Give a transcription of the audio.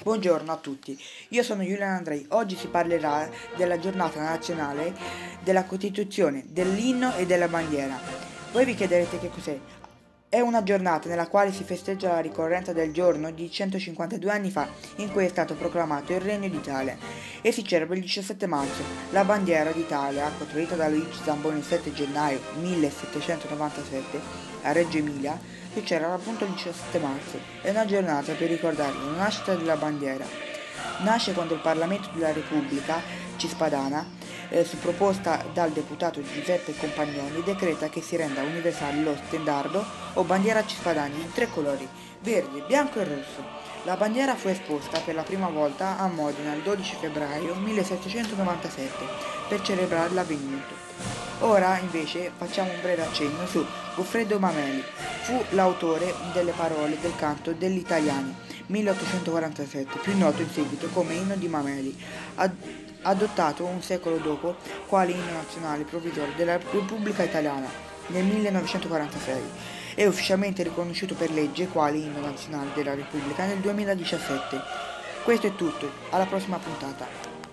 Buongiorno a tutti, io sono Giuliano Andrei. Oggi si parlerà della giornata nazionale della Costituzione, dell'inno e della bandiera. Voi vi chiederete che cos'è? È una giornata nella quale si festeggia la ricorrenza del giorno di 152 anni fa in cui è stato proclamato il Regno d'Italia e si celebra il 17 marzo. La bandiera d'Italia, costruita da Luigi Zamboni il 7 gennaio 1797 a Reggio Emilia, si celebra appunto il 17 marzo. È una giornata per ricordare la nascita della bandiera. Nasce quando il Parlamento della Repubblica Cispadana eh, su proposta dal deputato Giuseppe Compagnoni, decreta che si renda universale lo stendardo o bandiera cispadana di tre colori, verde, bianco e rosso. La bandiera fu esposta per la prima volta a Modena il 12 febbraio 1797 per celebrare l'avvenuto. Ora invece facciamo un breve accenno su Goffredo Mameli. Fu l'autore delle parole del canto degli italiani 1847, più noto in seguito come inno di Mameli. Ad adottato un secolo dopo quale inno nazionale provvisorio della Repubblica Italiana nel 1946 e ufficialmente riconosciuto per legge quale inno nazionale della Repubblica nel 2017. Questo è tutto, alla prossima puntata.